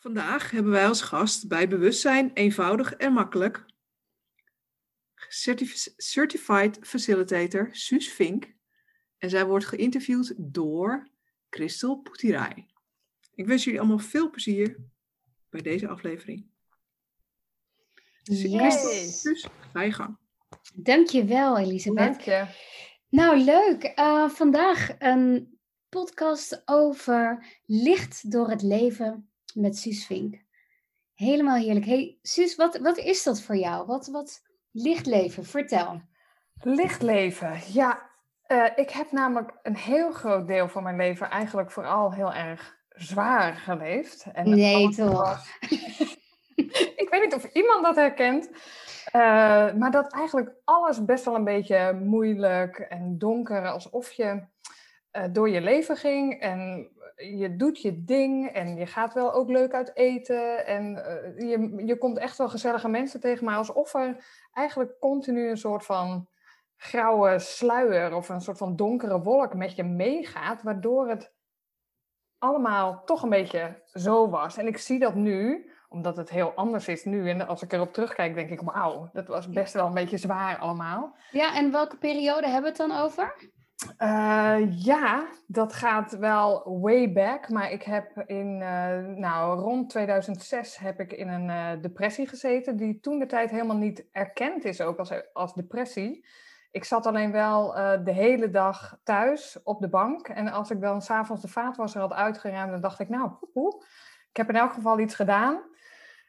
Vandaag hebben wij als gast bij Bewustzijn eenvoudig en makkelijk certif- Certified Facilitator Suus Vink. En zij wordt geïnterviewd door Christel Poetirai. Ik wens jullie allemaal veel plezier bij deze aflevering. Yes. Christel, Suus, ga je gang. Dankjewel, Elisabeth. Dank je. Nou, leuk. Eh, vandaag een podcast over licht door het leven met Suus Vink. Helemaal heerlijk. Hey, Suus, wat, wat is dat voor jou? Wat, wat lichtleven? Vertel. Lichtleven. Ja, eh, ik heb namelijk een heel groot deel van mijn leven eigenlijk vooral heel erg zwaar geleefd. En Nee, toch? was- ik weet niet of iemand dat herkent. eh, maar dat eigenlijk alles best wel een beetje moeilijk en donker, alsof je eh, door je leven ging en je doet je ding en je gaat wel ook leuk uit eten en eh, je, je komt echt wel gezellige mensen tegen, maar alsof er eigenlijk continu een soort van grauwe sluier of een soort van donkere wolk met je meegaat, waardoor het allemaal toch een beetje zo was. En ik zie dat nu, omdat het heel anders is nu. En als ik erop terugkijk, denk ik, wauw, dat was best wel een beetje zwaar allemaal. Ja, en welke periode hebben we het dan over? Eh, ja, dat gaat wel way back. Maar ik heb in, eh, nou, rond 2006 heb ik in een eh, depressie gezeten. Die toen de tijd helemaal niet erkend is ook als, als depressie. Ik zat alleen wel de hele dag thuis op de bank. En als ik dan s'avonds de vaatwasser had uitgeruimd, dan dacht ik, nou, poe, poe, ik heb in elk geval iets gedaan.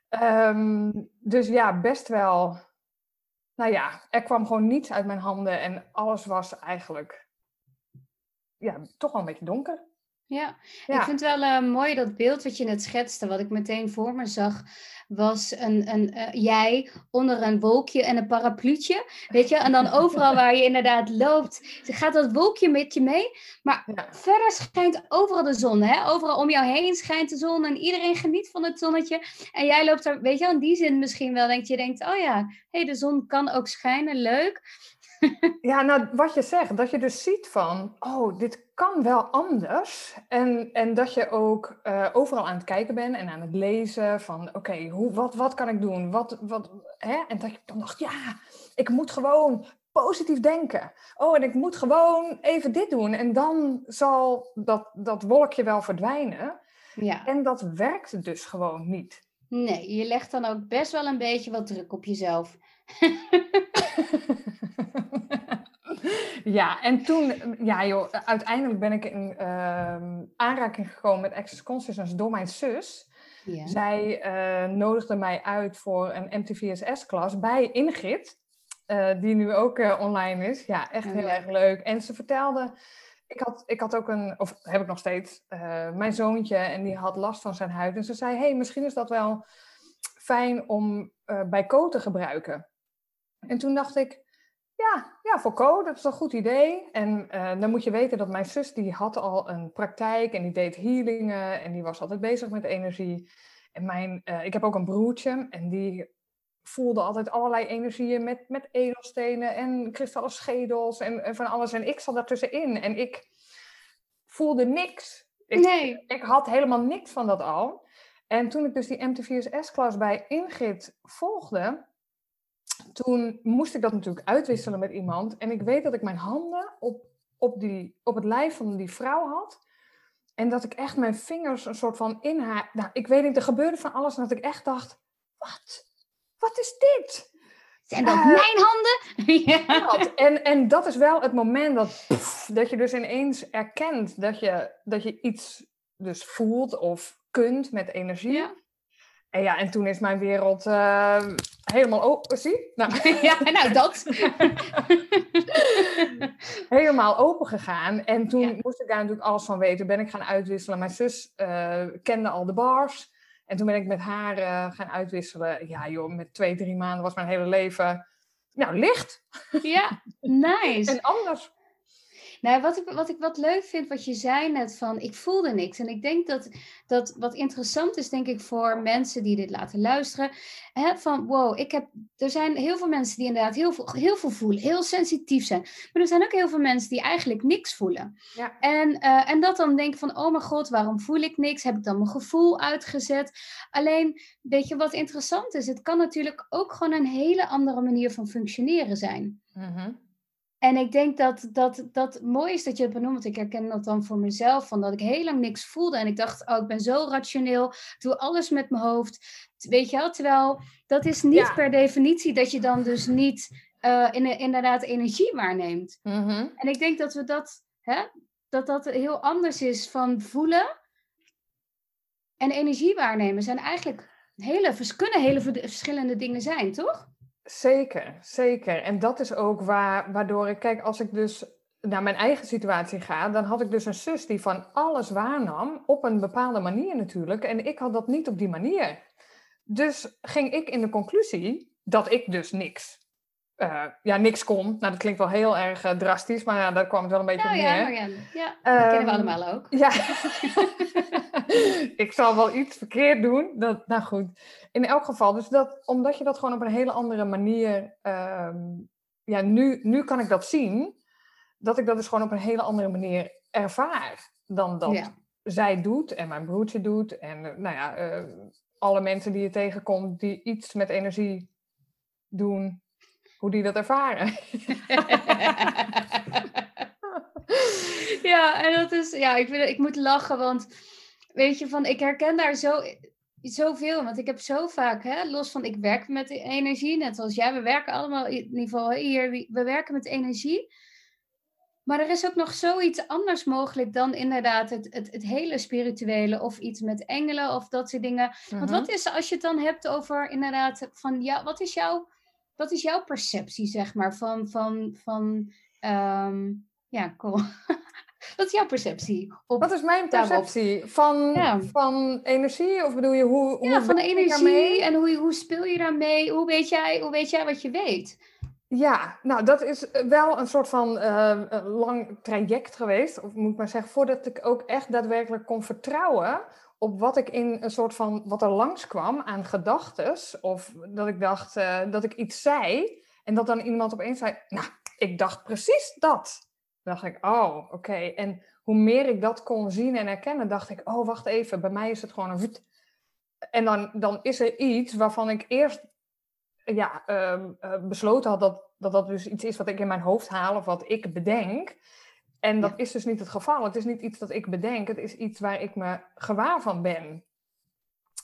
Ehm, dus ja, best wel. Nou ja, er kwam gewoon niets uit mijn handen en alles was eigenlijk ja, toch wel een beetje donker. Ja, Ja. ik vind het wel eh, mooi dat beeld wat je net schetste. Wat ik meteen voor me zag, was een, een, eh, jij onder een wolkje en een parapluutje. Weet je, en dan overal waar je inderdaad loopt, gaat dat wolkje met je mee. Maar Ja. verder schijnt overal de zon. Hè? Overal om jou heen schijnt de zon en iedereen geniet van het zonnetje. En jij loopt er, weet je, in die zin misschien wel, denk je, denkt, oh ja, hey, de zon kan ook schijnen, leuk. Ja, nou, wat je zegt, dat je dus ziet van, oh, dit kan wel anders. En, en dat je ook eh, overal aan het kijken bent en aan het lezen van, oké, hoe wat, wat kan ik doen? Wat, wat, hè? En dat je dan dacht, ja, ik moet gewoon positief denken. Oh, en ik moet gewoon even dit doen. En dan zal dat, dat wolkje wel verdwijnen. Ja, En dat werkt dus gewoon niet. nee, je legt dan ook best wel een beetje wat druk op jezelf. ja, en toen, ja joh, uiteindelijk ben ik in ehm, aanraking gekomen met Access Consciousness door mijn zus. Ja. Zij eh, nodigde mij uit voor een MTVSS-klas bij Ingrid, eh, die nu ook eh, online is. Ja, echt heel erg leuk. En ze vertelde, ik had, ik had ook een, of heb ik nog steeds, mijn zoontje en die had last van zijn huid. En ze zei, hey, misschien is dat wel fijn om bij Co te gebruiken. En toen dacht ik, ja, ja, voor Co, dat is een goed idee. En eh, dan moet je weten dat mijn zus, die had al een praktijk en die deed healingen en die was altijd bezig met energie. En mijn, eh, ik heb ook een broertje en die voelde altijd allerlei energieën met, met edelstenen en kristallen schedels en, en van alles. En ik zat daartussenin en ik voelde niks. Ik, Nee. ik had helemaal niks van dat al. En toen ik dus die MT4S-klas bij Ingrid volgde, toen moest ik dat natuurlijk uitwisselen met iemand. En ik weet dat ik mijn handen op, op, die, op het lijf van die vrouw had. En dat ik echt mijn vingers een soort van in haar... Nou, ik weet niet, er gebeurde van alles. En dat ik echt dacht, wat? Wat is dit? Zijn dat Eh, mijn handen? ja. Dat. En, en dat is wel het moment dat, pff, dat je dus ineens erkent dat je, dat je iets dus voelt of kunt met energie. Ja. En ja, en toen is mijn wereld eh, helemaal open. Zie? Nou, ja, nou dat. helemaal open gegaan. En toen Ja. moest ik daar natuurlijk alles van weten. Ben ik gaan uitwisselen. Mijn zus eh, kende al de bars. En toen ben ik met haar eh, gaan uitwisselen. Ja joh, met twee, drie maanden was mijn hele leven... Nou, licht ja, nice. en anders. Nou, wat ik, wat ik wat leuk vind, wat je zei net van, ik voelde niks. En ik denk dat, dat wat interessant is, denk ik, voor mensen die dit laten luisteren. Hè, van, wow, ik heb, er zijn heel veel mensen die inderdaad heel veel, heel veel voelen, heel sensitief zijn. Maar er zijn ook heel veel mensen die eigenlijk niks voelen. Ja. En, eh, en dat dan denken van, oh mijn god, waarom voel ik niks? Heb ik dan mijn gevoel uitgezet? Alleen, weet je wat interessant is? Het kan natuurlijk ook gewoon een hele andere manier van functioneren zijn. Mhm. En ik denk dat, dat dat mooi is dat je het benoemt. Want ik herken dat dan voor mezelf. Van dat ik heel lang niks voelde. En ik dacht, oh, ik ben zo rationeel. Doe alles met mijn hoofd. Weet je wel? Terwijl dat is niet Ja. per definitie dat je dan dus niet eh, in, inderdaad energie waarneemt. Mhm. En ik denk dat we dat, hè, dat dat heel anders is van voelen en energie waarnemen. Zijn eigenlijk hele, kunnen hele ver- verschillende dingen zijn, toch? Zeker, zeker. En dat is ook waar, waardoor ik, kijk, als ik dus naar mijn eigen situatie ga, dan had ik dus een zus die van alles waarnam, op een bepaalde manier natuurlijk. En ik had dat niet op die manier. Dus ging ik in de conclusie dat ik dus niks, eh, ja, niks kon. Nou, dat klinkt wel heel erg eh, drastisch, maar ja, daar kwam het wel een beetje Nou op ja, neer. Marianne. Ja, dat kennen we Ehm, allemaal ook. Ja, ik zal wel iets verkeerd doen. Dat, nou goed, in elk geval. Dus dat, omdat je dat gewoon op een hele andere manier. ehm, ja, nu, nu kan ik dat zien. Dat ik dat dus gewoon op een hele andere manier ervaar. Dan dat Ja. zij doet en mijn broertje doet. En eh, nou ja, alle mensen die je tegenkomt die iets met energie doen. Hoe die dat ervaren. ja, en dat is, ja, ik, vind, ik moet lachen, want weet je, van, ik herken daar zo, zoveel. Want ik heb zo vaak, hè, los van, ik werk met energie, net zoals jij, we werken allemaal, in ieder geval hier, we werken met energie. Maar er is ook nog zoiets anders mogelijk dan inderdaad het, het, het hele spirituele of iets met engelen of dat soort dingen. Want Mhm. wat is, als je het dan hebt over inderdaad, van ja, wat is jouw, wat is jouw perceptie, zeg maar, van, van, van ehm, ja, cool. wat is jouw perceptie? Op, Wat is mijn daarop. perceptie van, Ja. van energie? Of bedoel je hoe, hoe ja, van energie en hoe, hoe speel je daarmee? Hoe weet, jij, hoe weet jij wat je weet? Ja, nou dat is wel een soort van eh, lang traject geweest. Of moet ik maar zeggen, voordat ik ook echt daadwerkelijk kon vertrouwen op wat ik in een soort van, wat er langskwam aan gedachtes. Of dat ik dacht eh, dat ik iets zei en dat dan iemand opeens zei, nou, ik dacht precies dat. Dan dacht ik, oh, oké. En hoe meer ik dat kon zien en herkennen, dacht ik, oh, wacht even, bij mij is het gewoon een... En dan, dan is er iets waarvan ik eerst ja, ehm, eh, besloten had dat, dat dat dus iets is wat ik in mijn hoofd haal of wat ik bedenk. En dat Ja. is dus niet het geval. Het is niet iets dat ik bedenk. Het is iets waar ik me gewaar van ben.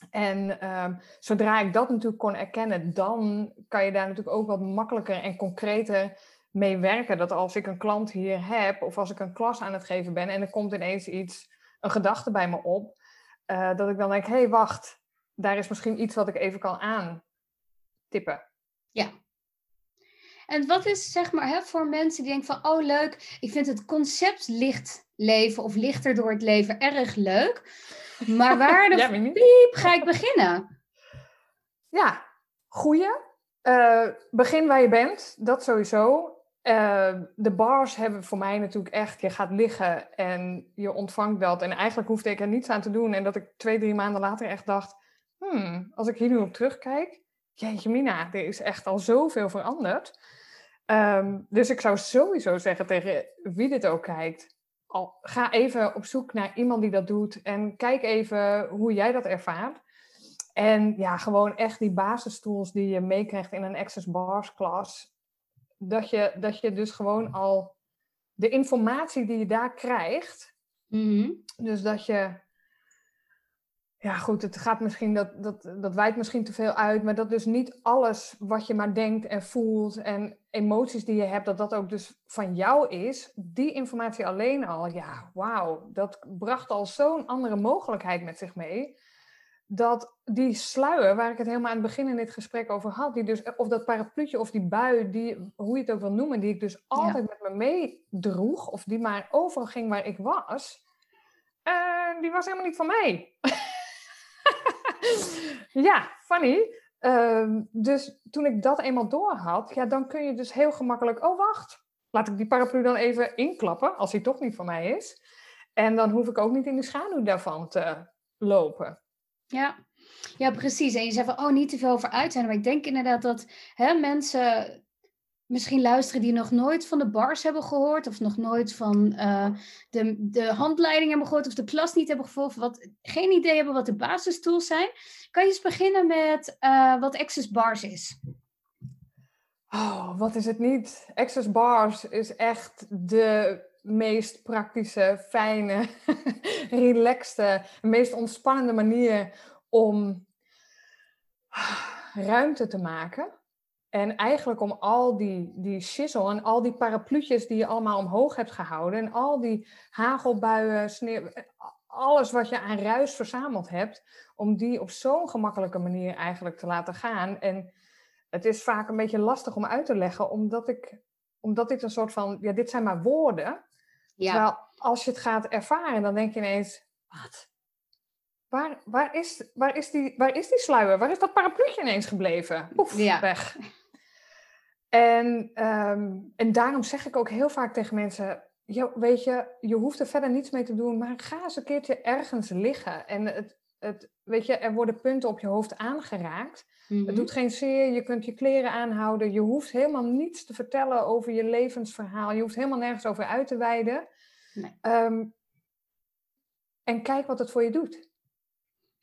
En ehm, zodra ik dat natuurlijk kon erkennen, dan kan je daar natuurlijk ook wat makkelijker en concreter mee werken. Dat als ik een klant hier heb, of als ik een klas aan het geven ben en er komt ineens iets, een gedachte bij me op, eh, dat ik dan denk, hé, hey, wacht, daar is misschien iets wat ik even kan aantippen. En wat is, zeg maar, hè, voor mensen die denken van, oh leuk, ik vind het concept licht leven of lichter door het leven erg leuk. Maar waar de Ja, piep ga ik beginnen? Ja, goeie. Eh, begin waar je bent, dat sowieso. Eh, de bars hebben voor mij natuurlijk echt, je gaat liggen en je ontvangt dat. En eigenlijk hoefde ik er niets aan te doen. En dat ik twee, drie maanden later echt dacht, hmm, als ik hier nu op terugkijk, jeetje mina, er is echt al zoveel veranderd. Ehm, dus ik zou sowieso zeggen tegen wie dit ook kijkt, al, ga even op zoek naar iemand die dat doet en kijk even hoe jij dat ervaart. En ja, gewoon echt die basistools die je meekrijgt in een Access Bars klas. Dat je, dat je dus gewoon al de informatie die je daar krijgt. Mhm. Dus dat je. Ja, goed, het gaat misschien, dat, dat, dat wijdt misschien te veel uit. Maar dat dus niet alles wat je maar denkt en voelt. en emoties die je hebt, dat dat ook dus van jou is. Die informatie alleen al, ja, wauw. Dat bracht al zo'n andere mogelijkheid met zich mee dat die sluier, waar ik het helemaal aan het begin in dit gesprek over had, die dus, of dat parapluutje of die bui, die, hoe je het ook wil noemen, die ik dus altijd met me meedroeg, of die maar overal ging waar ik was, eh, die was helemaal niet van mij. ja, funny. Ehm, dus toen ik dat eenmaal door had, ja, dan kun je dus heel gemakkelijk, oh wacht, laat ik die paraplu dan even inklappen, als die toch niet van mij is. En dan hoef ik ook niet in de schaduw daarvan te lopen. Ja. ja, precies. En je zegt van, oh, niet te veel over. Maar ik denk inderdaad dat hè, mensen misschien luisteren die nog nooit van de bars hebben gehoord, of nog nooit van uh, de, de handleiding hebben gehoord, of de klas niet hebben gevolgd, wat, geen idee hebben wat de basistools zijn. Kan je eens beginnen met uh, wat Access Bars is? Oh, wat is het niet? Access Bars is echt de meest praktische, fijne, relaxte, meest ontspannende manier om ruimte te maken en eigenlijk om al die, die shizzle en al die parapluutjes die je allemaal omhoog hebt gehouden. En al die hagelbuien, sneeuw, alles wat je aan ruis verzameld hebt. Om die op zo'n gemakkelijke manier eigenlijk te laten gaan. En het is vaak een beetje lastig om uit te leggen, omdat, ik, omdat dit een soort van, ja, dit zijn maar woorden. Ja. Terwijl als je het gaat ervaren, dan denk je ineens, wat? Waar, waar, is, waar, is die, waar is die sluier? Waar is dat parapluutje ineens gebleven? Oef, ja. weg. En, ehm, en daarom zeg ik ook heel vaak tegen mensen: weet je, je hoeft er verder niets mee te doen, maar ga eens een keertje ergens liggen. En het, het, weet je, er worden punten op je hoofd aangeraakt. Het mhm. doet geen zeer, je kunt je kleren aanhouden. Je hoeft helemaal niets te vertellen over je levensverhaal. Je hoeft helemaal nergens over uit te wijden. Nee. Ehm, en kijk wat het voor je doet.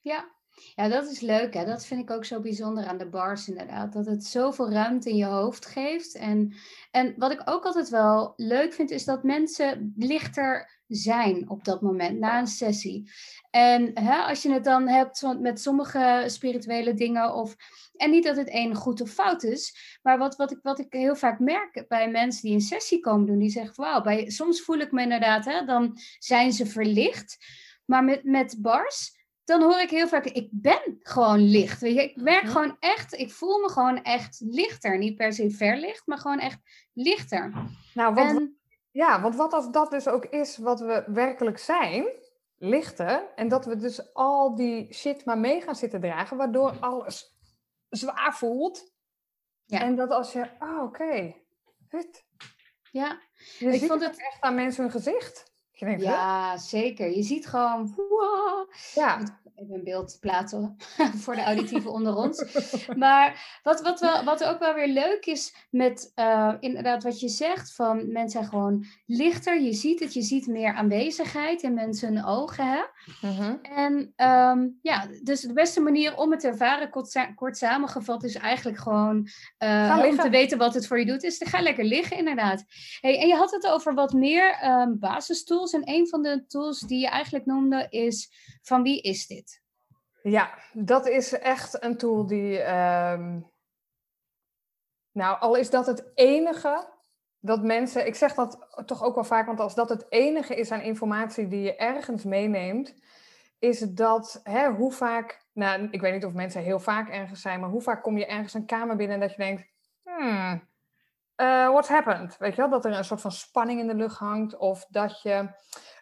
Ja, ja, dat is leuk. Hè? Dat vind ik ook zo bijzonder aan de bars inderdaad. Dat het zoveel ruimte in je hoofd geeft. En, en wat ik ook altijd wel leuk vind, is dat mensen lichter zijn op dat moment, na een sessie. En hè, als je het dan hebt met sommige spirituele dingen, of, en niet dat het een goed of fout is, maar wat, wat, ik, wat ik heel vaak merk bij mensen die een sessie komen doen, die zeggen, wauw, bij, soms voel ik me inderdaad, hè, dan zijn ze verlicht. Maar met, met bars dan hoor ik heel vaak, ik ben gewoon licht. Weet je? Ik merk mhm. gewoon echt, ik voel me gewoon echt lichter. Niet per se verlicht, maar gewoon echt lichter. Nou, wat, ja, want wat als dat dus ook is wat we werkelijk zijn, lichter, en dat we dus al die shit maar mee gaan zitten dragen, waardoor alles zwaar voelt. Ja. En dat als je, oh oké, okay. Ja, je ik vond het echt aan mensen hun gezicht ja, zeker. Je ziet gewoon. Wow. Ja. Even een beeld plaatsen voor de auditieve onder ons. Maar wat, wat, wel, wat ook wel weer leuk is met uh, inderdaad wat je zegt: van mensen zijn gewoon lichter. Je ziet het, je ziet meer aanwezigheid in mensen hun ogen. Hè? Mhm. En um, ja, dus de beste manier om het te ervaren, kort, kort samengevat, is eigenlijk gewoon uh, om te weten wat het voor je doet, is te gaan lekker liggen, inderdaad. Hey, en je had het over wat meer um, basistools. En een van de tools die je eigenlijk noemde is: van wie is dit? Ja, dat is echt een tool die. Um, nou, al is dat het enige dat mensen, ik zeg dat toch ook wel vaak, want als dat het enige is aan informatie die je ergens meeneemt, is dat hè, hoe vaak, nou, ik weet niet of mensen heel vaak ergens zijn, maar hoe vaak kom je ergens een kamer binnen en dat je denkt, hmm, uh, what's happened? Weet je wel, dat er een soort van spanning in de lucht hangt, of dat je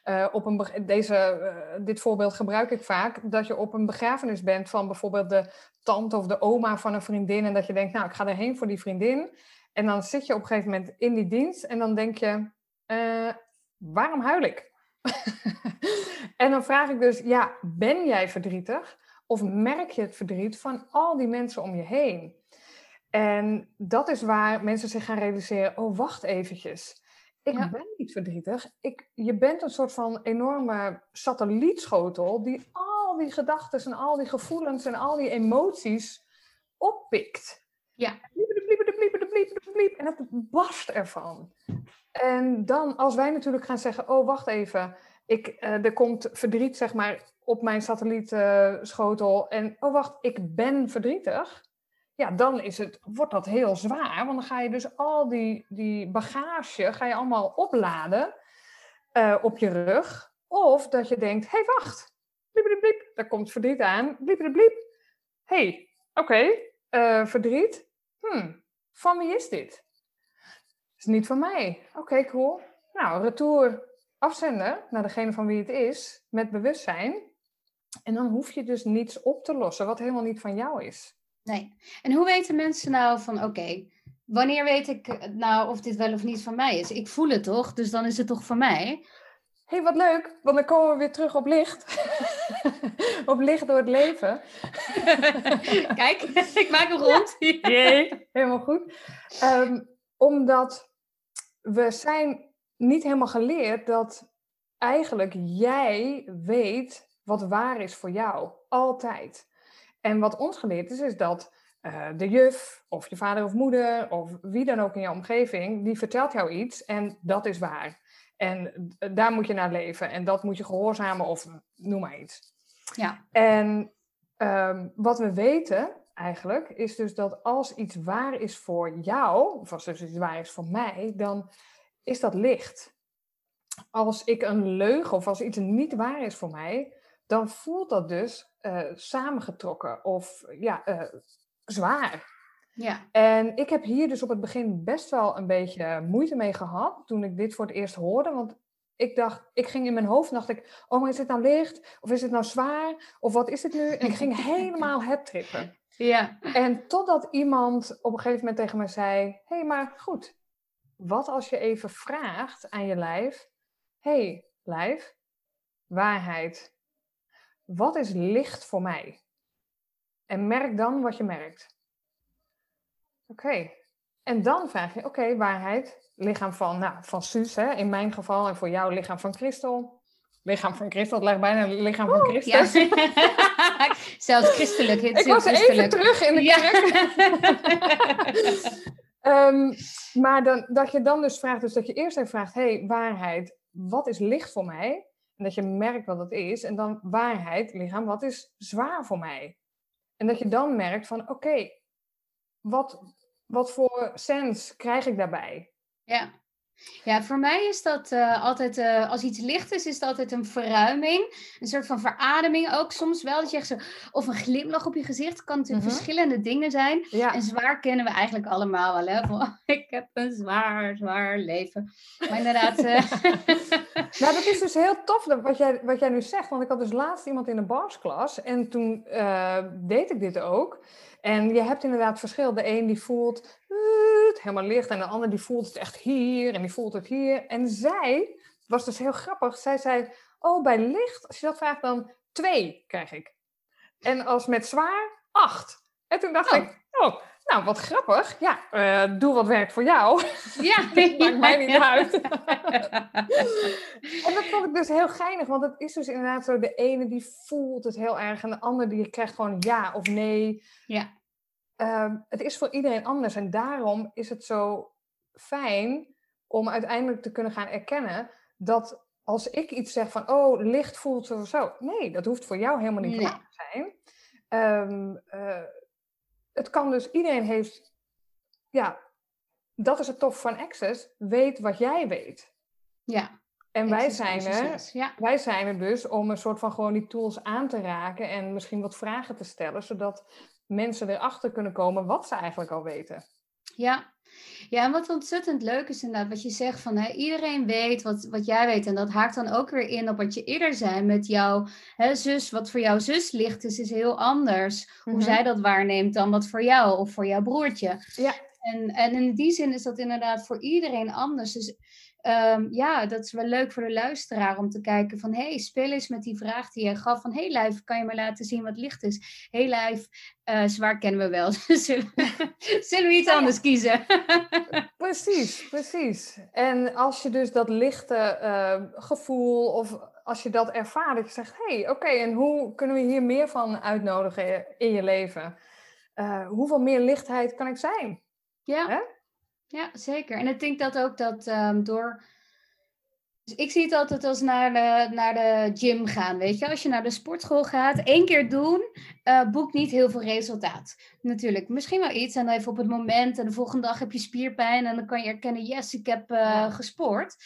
uh, op een, deze, uh, dit voorbeeld gebruik ik vaak, dat je op een begrafenis bent van bijvoorbeeld de tante of de oma van een vriendin en dat je denkt, nou, ik ga erheen voor die vriendin. En dan zit je op een gegeven moment in die dienst en dan denk je, waarom huil ik? en dan vraag ik dus, ja, ben jij verdrietig? Of merk je het verdriet van al die mensen om je heen? En dat is waar mensen zich gaan realiseren, oh, wacht eventjes. Ik ben niet verdrietig. Ik, je bent een soort van enorme satellietschotel die al die gedachten en al die gevoelens en al die emoties oppikt. Ja en het barst ervan. En dan, als wij natuurlijk gaan zeggen, oh wacht even, ik, uh, er komt verdriet zeg maar op mijn satellietschotel en oh wacht, ik ben verdrietig. Ja, dan is het, wordt dat heel zwaar, want dan ga je dus al die, die bagage, ga je allemaal opladen uh, op je rug. Of dat je denkt, hé hey, wacht, daar komt verdriet aan, bliep, bliep, hey, oké, eh, verdriet, hmm, van wie is dit? Is niet van mij. Oké, cool. Nou, retour afzenden naar degene van wie het is, met bewustzijn. En dan hoef je dus niets op te lossen wat helemaal niet van jou is. Nee. En hoe weten mensen nou van, oké, wanneer weet ik eh, nou of dit wel of niet van mij is? Ik voel het toch, dus dan is het toch van mij? hey, wat leuk, want dan komen we weer terug op licht. op licht door het leven. Kijk, ik maak hem rond. Jee, helemaal goed. Ehm, omdat we zijn niet helemaal geleerd dat eigenlijk jij weet wat waar is voor jou. Altijd. En wat ons geleerd is, is dat uh, de juf of je vader of moeder of wie dan ook in jouw omgeving, die vertelt jou iets en dat is waar. En daar moet je naar leven en dat moet je gehoorzamen of noem maar iets. Ja. En um, wat we weten eigenlijk is dus dat als iets waar is voor jou, of als dus iets waar is voor mij, dan is dat licht. Als ik een leugen of als iets niet waar is voor mij, dan voelt dat dus uh, samengetrokken of ja, uh, zwaar. Ja. En ik heb hier dus op het begin best wel een beetje moeite mee gehad toen ik dit voor het eerst hoorde. Want ik dacht, ik ging in mijn hoofd, dacht ik, oh, maar is het nou licht? Of is het nou zwaar? Of wat is het nu? En ik ging helemaal het trippen. Ja. En totdat iemand op een gegeven moment tegen mij zei, hé, hey, maar goed, wat als je even vraagt aan je lijf, hé, hey, lijf, waarheid, wat is licht voor mij? En merk dan wat je merkt. Oké. En dan vraag je, oké, waarheid, lichaam van, nou, van Suus, hè, in mijn geval, en voor jou lichaam van Christel. Lichaam van Christel, het lijkt bijna lichaam van Christus. Ja. Zelfs christelijk. Ik was even terug in de kerk. um, maar dan, dat je dan dus vraagt, dus dat je eerst even vraagt, hey, waarheid, wat is licht voor mij? En dat je merkt wat het is. En dan waarheid, lichaam, wat is zwaar voor mij? En dat je dan merkt van, oké, wat, wat voor sens krijg ik daarbij? Ja. Ja, voor mij is dat uh, altijd, uh, als iets licht is, is het altijd een verruiming. Een soort van verademing ook soms wel. Dat je echt zo, of een glimlach op je gezicht. Het kan natuurlijk mm -hmm. verschillende dingen zijn. Ja. En zwaar kennen we eigenlijk allemaal wel. Hè? Van, ik heb een zwaar, zwaar leven. Maar inderdaad. Uh... nou, dat is dus heel tof wat jij, wat jij nu zegt. Want ik had dus laatst iemand in de barsklas. En toen deed ik dit ook. En je hebt inderdaad verschil. De een die voelt helemaal licht en de ander die voelt het echt hier en die voelt het hier. En zij, was dus heel grappig, zij zei, oh bij licht, als je dat vraagt dan twee krijg ik. En als met zwaar, acht. En toen dacht Oh. ik, oh, nou wat grappig. Ja, eh, doe wat werkt voor jou. Ja, Maakt mij niet uit. en dat vond ik dus heel geinig, want het is dus inderdaad zo, de ene die voelt het heel erg en de andere die krijgt gewoon ja of nee. Ja. Ehm, het is voor iedereen anders en daarom is het zo fijn om uiteindelijk te kunnen gaan erkennen dat als ik iets zeg van, oh, licht voelt zo of zo. Nee, dat hoeft voor jou helemaal niet Nee. te zijn. Ehm, eh, het kan dus, iedereen heeft, ja, dat is het tof van Access, weet wat jij weet. Ja. En wij zijn er, Ja. wij zijn er dus om een soort van gewoon die tools aan te raken en misschien wat vragen te stellen, zodat mensen erachter kunnen komen wat ze eigenlijk al weten. Ja. ja, en wat ontzettend leuk is inderdaad, wat je zegt van hè, iedereen weet wat, wat jij weet. En dat haakt dan ook weer in op wat je eerder zei met jouw hè, zus. Wat voor jouw zus ligt is, is heel anders. Hoe Mhm. zij dat waarneemt dan wat voor jou of voor jouw broertje. Ja. En, en in die zin is dat inderdaad voor iedereen anders. Dus ehm, ja, dat is wel leuk voor de luisteraar om te kijken van... hé, hey, speel eens met die vraag die je gaf van... hé hey, lijf, kan je me laten zien wat licht is? Hé hey, lijf, eh, zwaar kennen we wel. zullen, we- zullen we iets Ja, ja. anders kiezen? Precies, precies. En als je dus dat lichte eh, gevoel of als je dat ervaart, dat je zegt, hé, hey, oké, en hoe kunnen we hier meer van uitnodigen in je leven? Eh, hoeveel meer lichtheid kan ik zijn? Ja. Hè? Ja, zeker. En ik denk dat ook dat ehm, door... Dus ik zie het altijd als naar de, naar de gym gaan, weet je. Als je naar de sportschool gaat, één keer doen, eh boekt niet heel veel resultaat. Natuurlijk, misschien wel iets en dan even op het moment. En de volgende dag heb je spierpijn en dan kan je erkennen, yes, ik heb Ja. gesport.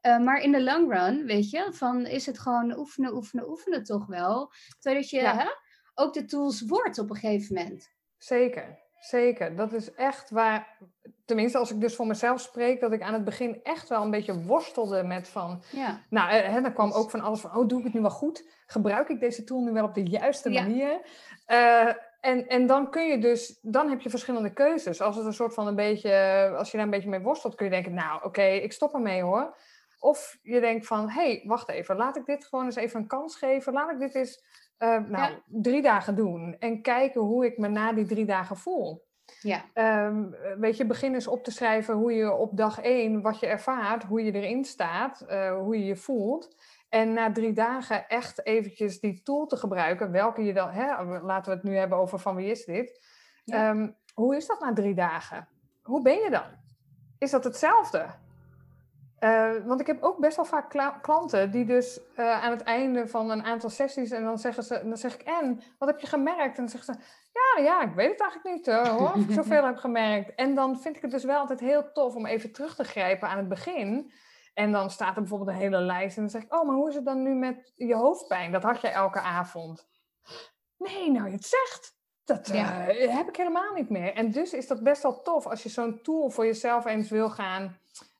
Eh, maar in de long run, weet je, van is het gewoon oefenen, oefenen, oefenen toch wel. Zodat je Ja. hè, ook de tools wordt op een gegeven moment. Zeker, zeker. Dat is echt waar, tenminste als ik dus voor mezelf spreek, dat ik aan het begin echt wel een beetje worstelde met van, Ja, nou, eh, hè, dan kwam ook van alles van, oh, doe ik het nu wel goed? Gebruik ik deze tool nu wel op de juiste Ja. manier? Eh, en, en dan kun je dus, dan heb je verschillende keuzes. Als het een soort van een beetje, als je daar een beetje mee worstelt, kun je denken, nou oké, ik stop ermee hoor. Of je denkt van, hé, hey, wacht even, laat ik dit gewoon eens even een kans geven. Laat ik dit eens, uh, nou, drie dagen doen. En kijken hoe ik me na die drie dagen voel. Ja. Um, weet je, begin eens op te schrijven hoe je op dag één, wat je ervaart, hoe je erin staat, uh, hoe je je voelt. En na drie dagen echt eventjes die tool te gebruiken, welke je dan, hè, laten we het nu hebben over van wie is dit. Ja. Um, hoe is dat na drie dagen? Hoe ben je dan? Is dat hetzelfde? Uh, want ik heb ook best wel vaak klanten die dus uh, aan het einde van een aantal sessies en dan zeggen ze, dan zeg ik en wat heb je gemerkt? En dan zeggen ze, ja, ja, ik weet het eigenlijk niet uh, hoor, of ik zoveel heb gemerkt. En dan vind ik het dus wel altijd heel tof om even terug te grijpen aan het begin. En dan staat er bijvoorbeeld een hele lijst en dan zeg ik, oh, maar hoe is het dan nu met je hoofdpijn? Dat had je elke avond. Nee, nou je het zegt. Dat ja. heb ik helemaal niet meer. En dus is dat best wel tof als je zo'n tool voor jezelf eens wil gaan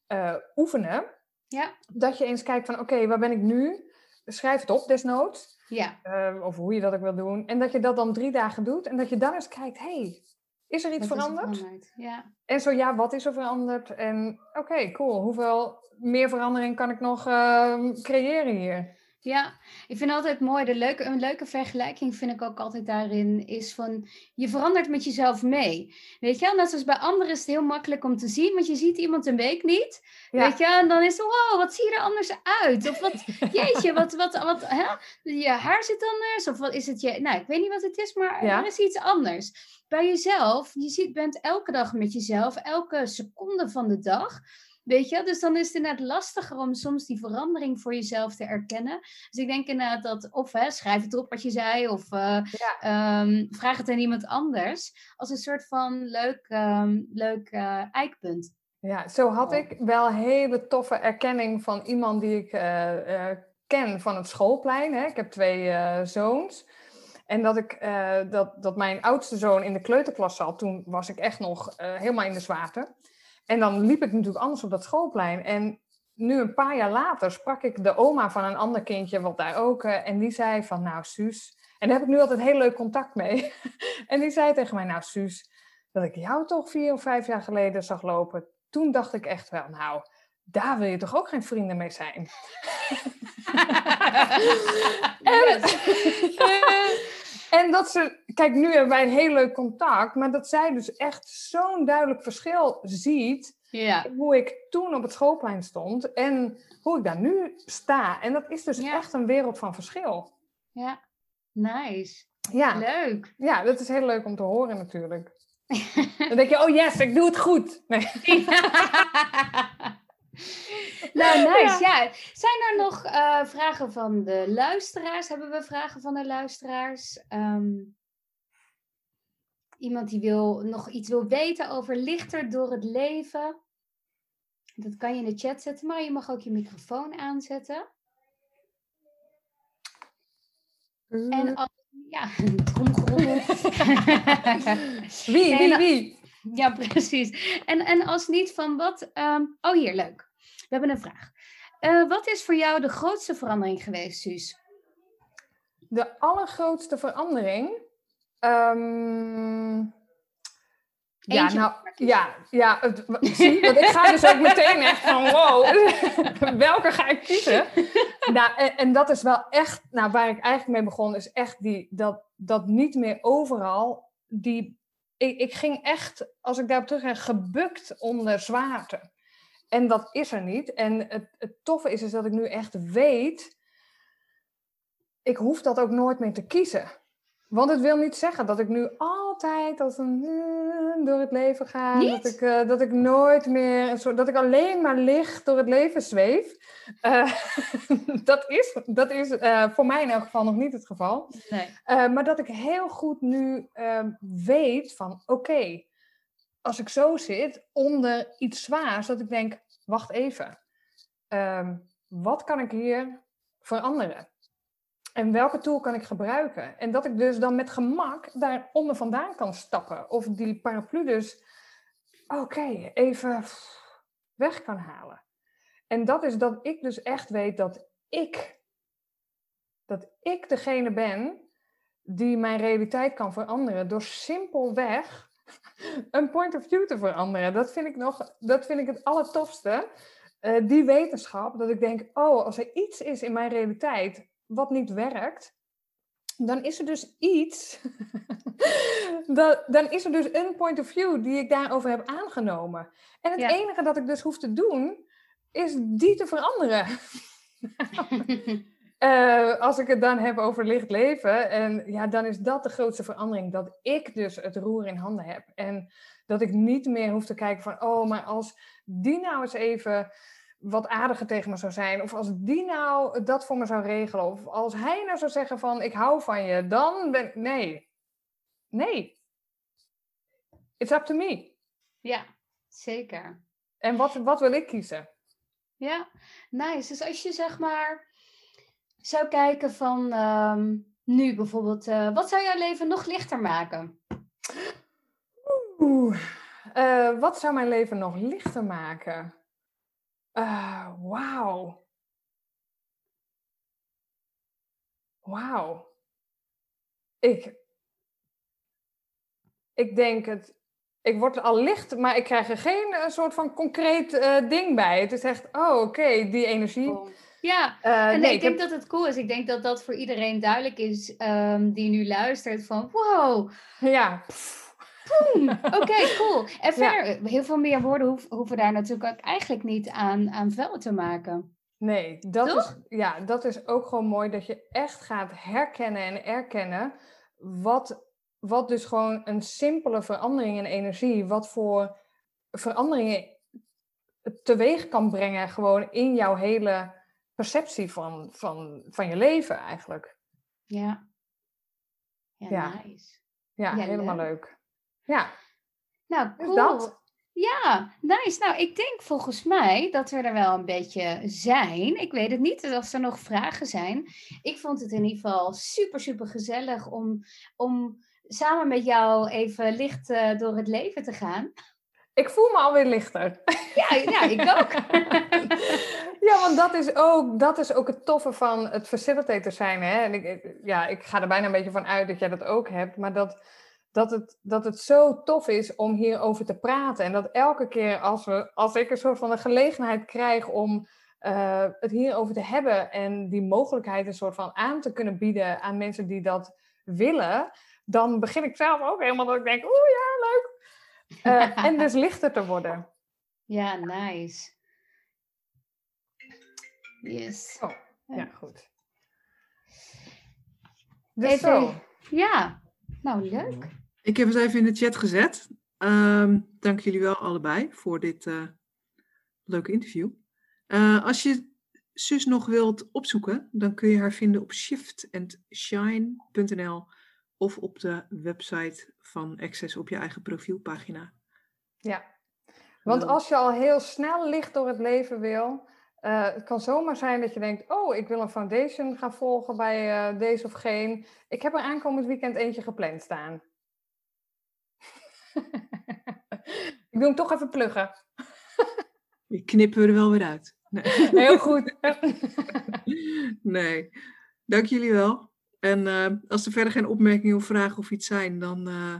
uh, oefenen. Ja. Dat je eens kijkt van oké, okay, waar ben ik nu? Schrijf het op desnoods. Ja. Uh, of hoe je dat ook wil doen. En dat je dat dan drie dagen doet. En dat je dan eens kijkt, hey, is er iets veranderd? Er? Ja. En zo ja, wat is er veranderd? En oké, okay, cool. Hoeveel meer verandering kan ik nog uh, creëren hier? Ja, ik vind altijd mooi, de leuke, een leuke vergelijking vind ik ook altijd daarin, is van je verandert met jezelf mee. Weet je, net zoals bij anderen is het heel makkelijk om te zien, want je ziet iemand een week niet. Ja. Weet je, en dan is het, wow, wat zie je er anders uit? Of wat, jeetje, wat, wat, wat, hè? je haar zit anders? Of wat is het je, nou, ik weet niet wat het is, maar ja. er is iets anders. Bij jezelf, je ziet, bent elke dag met jezelf, elke seconde van de dag. Weet je, dus dan is het inderdaad lastiger om soms die verandering voor jezelf te erkennen. Dus ik denk inderdaad dat, of hè, schrijf het op wat je zei, of uh, ja. um, vraag het aan iemand anders. Als een soort van leuk, um, leuk uh, eikpunt. Ja, zo had ik wel hele toffe erkenning van iemand die ik uh, ken van het schoolplein. Hè. Ik heb twee zoons. En dat, ik, dat, dat mijn oudste zoon in de kleuterklas zat, toen was ik echt nog helemaal in de zwaarte. En dan liep ik natuurlijk anders op dat schoolplein. En nu een paar jaar later sprak ik de oma van een ander kindje, wat daar ook. Uh, en die zei van, nou Suus. En daar heb ik nu altijd heel leuk contact mee. en die zei tegen mij, nou Suus, dat ik jou toch vier of vijf jaar geleden zag lopen. Toen dacht ik echt wel, nou, daar wil je toch ook geen vrienden mee zijn? en, en dat ze, kijk, nu hebben wij een heel leuk contact, maar dat zij dus echt zo'n duidelijk verschil ziet. Ja. Hoe ik toen op het schoolplein stond en hoe ik daar nu sta. En dat is dus Ja. echt een wereld van verschil. Ja, nice. Ja. Leuk. ja, dat is heel leuk om te horen natuurlijk. Dan denk je, oh yes, ik doe het goed. Nee. nou, nice. Ja. Zijn er nog eh, vragen van de luisteraars? Hebben we vragen van de luisteraars? Ehm, iemand die wil, nog iets wil weten over lichter door het leven? Dat kan je in de chat zetten, maar je mag ook je microfoon aanzetten. En als, ja, tromgeroffel. Wie, wie, En- wie? Ja, precies. En, en als niet van wat. ehm, oh, hier, leuk. We hebben een vraag. Eh, wat is voor jou de grootste verandering geweest, Suus? De allergrootste verandering. ehm, ja, nou, ja, ja het, zie, want ik ga dus ook meteen echt van wow, welke ga ik kiezen? Nou, en, en dat is wel echt, nou, waar ik eigenlijk mee begon, is echt die, dat, dat niet meer overal, die, ik, ik ging echt, als ik daarop terug ga, gebukt onder zwaarte. En dat is er niet. En het, het toffe is, is dat ik nu echt weet, ik hoef dat ook nooit meer te kiezen. Want het wil niet zeggen dat ik nu altijd als een eh, door het leven ga. Niet? Dat ik, eh, dat ik nooit meer, een soort, dat ik alleen maar licht door het leven zweef. Eh, dat is, dat is voor mij in elk geval nog niet het geval. Nee. Maar dat ik heel goed nu weet van oké, als ik zo zit onder iets zwaars, dat ik denk, wacht even. Ehm, wat kan ik hier veranderen? En welke tool kan ik gebruiken? En dat ik dus dan met gemak daaronder vandaan kan stappen. Of die paraplu dus, oké, even weg kan halen. En dat is dat ik dus echt weet dat ik, dat ik degene ben die mijn realiteit kan veranderen door simpelweg een point of view te veranderen. Dat vind ik, nog, dat vind ik het allertofste. Uh, die wetenschap, dat ik denk, oh, als er iets is in mijn realiteit wat niet werkt, dan is er dus iets, dat, dan is er dus een point of view die ik daarover heb aangenomen. En het enige dat ik dus hoef te doen, is die te veranderen. uh, als ik het dan heb over licht leven, en ja, dan is dat de grootste verandering. Dat ik dus het roer in handen heb. En dat ik niet meer hoef te kijken van, oh, maar als die nou eens even wat aardiger tegen me zou zijn. Of als die nou dat voor me zou regelen. Of als hij nou zou zeggen van ik hou van je. Dan ben nee. Nee. It's up to me. Ja, zeker. En wat, wat wil ik kiezen? Ja, nice. Dus als je zeg maar zou kijken van ehm, nu bijvoorbeeld. Uh, wat zou jouw leven nog lichter maken? Oeh. Uh, wat zou mijn leven nog lichter maken? Uh, Wauw. Wauw. Ik, ik denk het. Ik word al licht, maar ik krijg er geen een soort van concreet ding bij. Het is echt, oh oké, die energie. Ja, uh, en nee, ik denk dat het cool is. Ik denk dat dat voor iedereen duidelijk is um, die nu luistert van wow. Ja. Oké, cool. En verder, heel veel meer woorden hoeven, hoeven daar natuurlijk ook eigenlijk niet aan, aan vuil te maken. Nee, dat is, ja, dat is ook gewoon mooi dat je echt gaat herkennen en erkennen wat, wat dus gewoon een simpele verandering in energie, wat voor veranderingen teweeg kan brengen gewoon in jouw hele perceptie van, van, van je leven eigenlijk. Ja. Ja, ja. nice. Ja, helemaal leuk. Ja. Nou, cool. dat. Ja, nice. Nou, ik denk volgens mij dat we er wel een beetje zijn. Ik weet het niet of er nog vragen zijn. Ik vond het in ieder geval super, super gezellig om, om samen met jou even licht uh, door het leven te gaan. Ik voel me alweer lichter. Ja, ja ik ook. ja, want dat is, ook, dat is ook het toffe van het facilitator zijn. Hè? En ik, ja, ik ga er bijna een beetje van uit dat jij dat ook hebt. Maar dat dat het, dat het zo tof is om hierover te praten. En dat elke keer als, we, als ik een soort van een gelegenheid krijg om uh, het hierover te hebben en die mogelijkheid een soort van aan te kunnen bieden aan mensen die dat willen, dan begin ik zelf ook helemaal dat ik denk, oeh ja, leuk. Uh, en dus lichter te worden. Ja, nice. Yes. Oh, ja, goed. Dus Even, zo. Ja, nou leuk. Ik heb het even in de chat gezet. Um, dank jullie wel allebei voor dit uh, leuke interview. Uh, als je Sus nog wilt opzoeken, dan kun je haar vinden op shiftandshine.nl of op de website van Access op je eigen profielpagina. Ja, want als je al heel snel licht door het leven wil, uh, het kan zomaar zijn dat je denkt, oh, ik wil een foundation gaan volgen bij uh, deze of geen. Ik heb er aankomend weekend eentje gepland staan. ik wil hem toch even pluggen. Knippen we er wel weer uit. Nee. Heel goed. nee, dank jullie wel. En uh, als er verder geen opmerkingen of vragen of iets zijn, dan. Uh...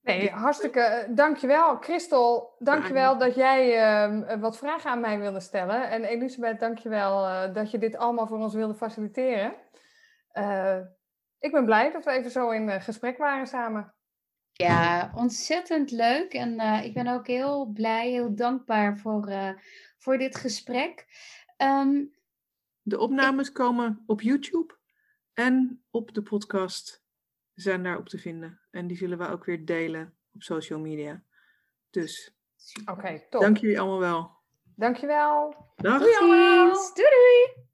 Nee, hartstikke uh, dankjewel. Christel, dankjewel dat jij ehm, wat vragen aan mij wilde stellen. En Elisabeth, dankjewel uh, dat je dit allemaal voor ons wilde faciliteren. ik ben blij dat we even zo in gesprek waren samen. Ja, ontzettend leuk. En uh, ik ben ook heel blij, heel dankbaar voor, uh, voor dit gesprek. Um, de opnames komen op YouTube en op de podcast zijn daarop te vinden. En die zullen we ook weer delen op social media. Dus. Oké, top. Dank jullie allemaal wel. Dankjewel. Dag. Doei allemaal. Doei doei.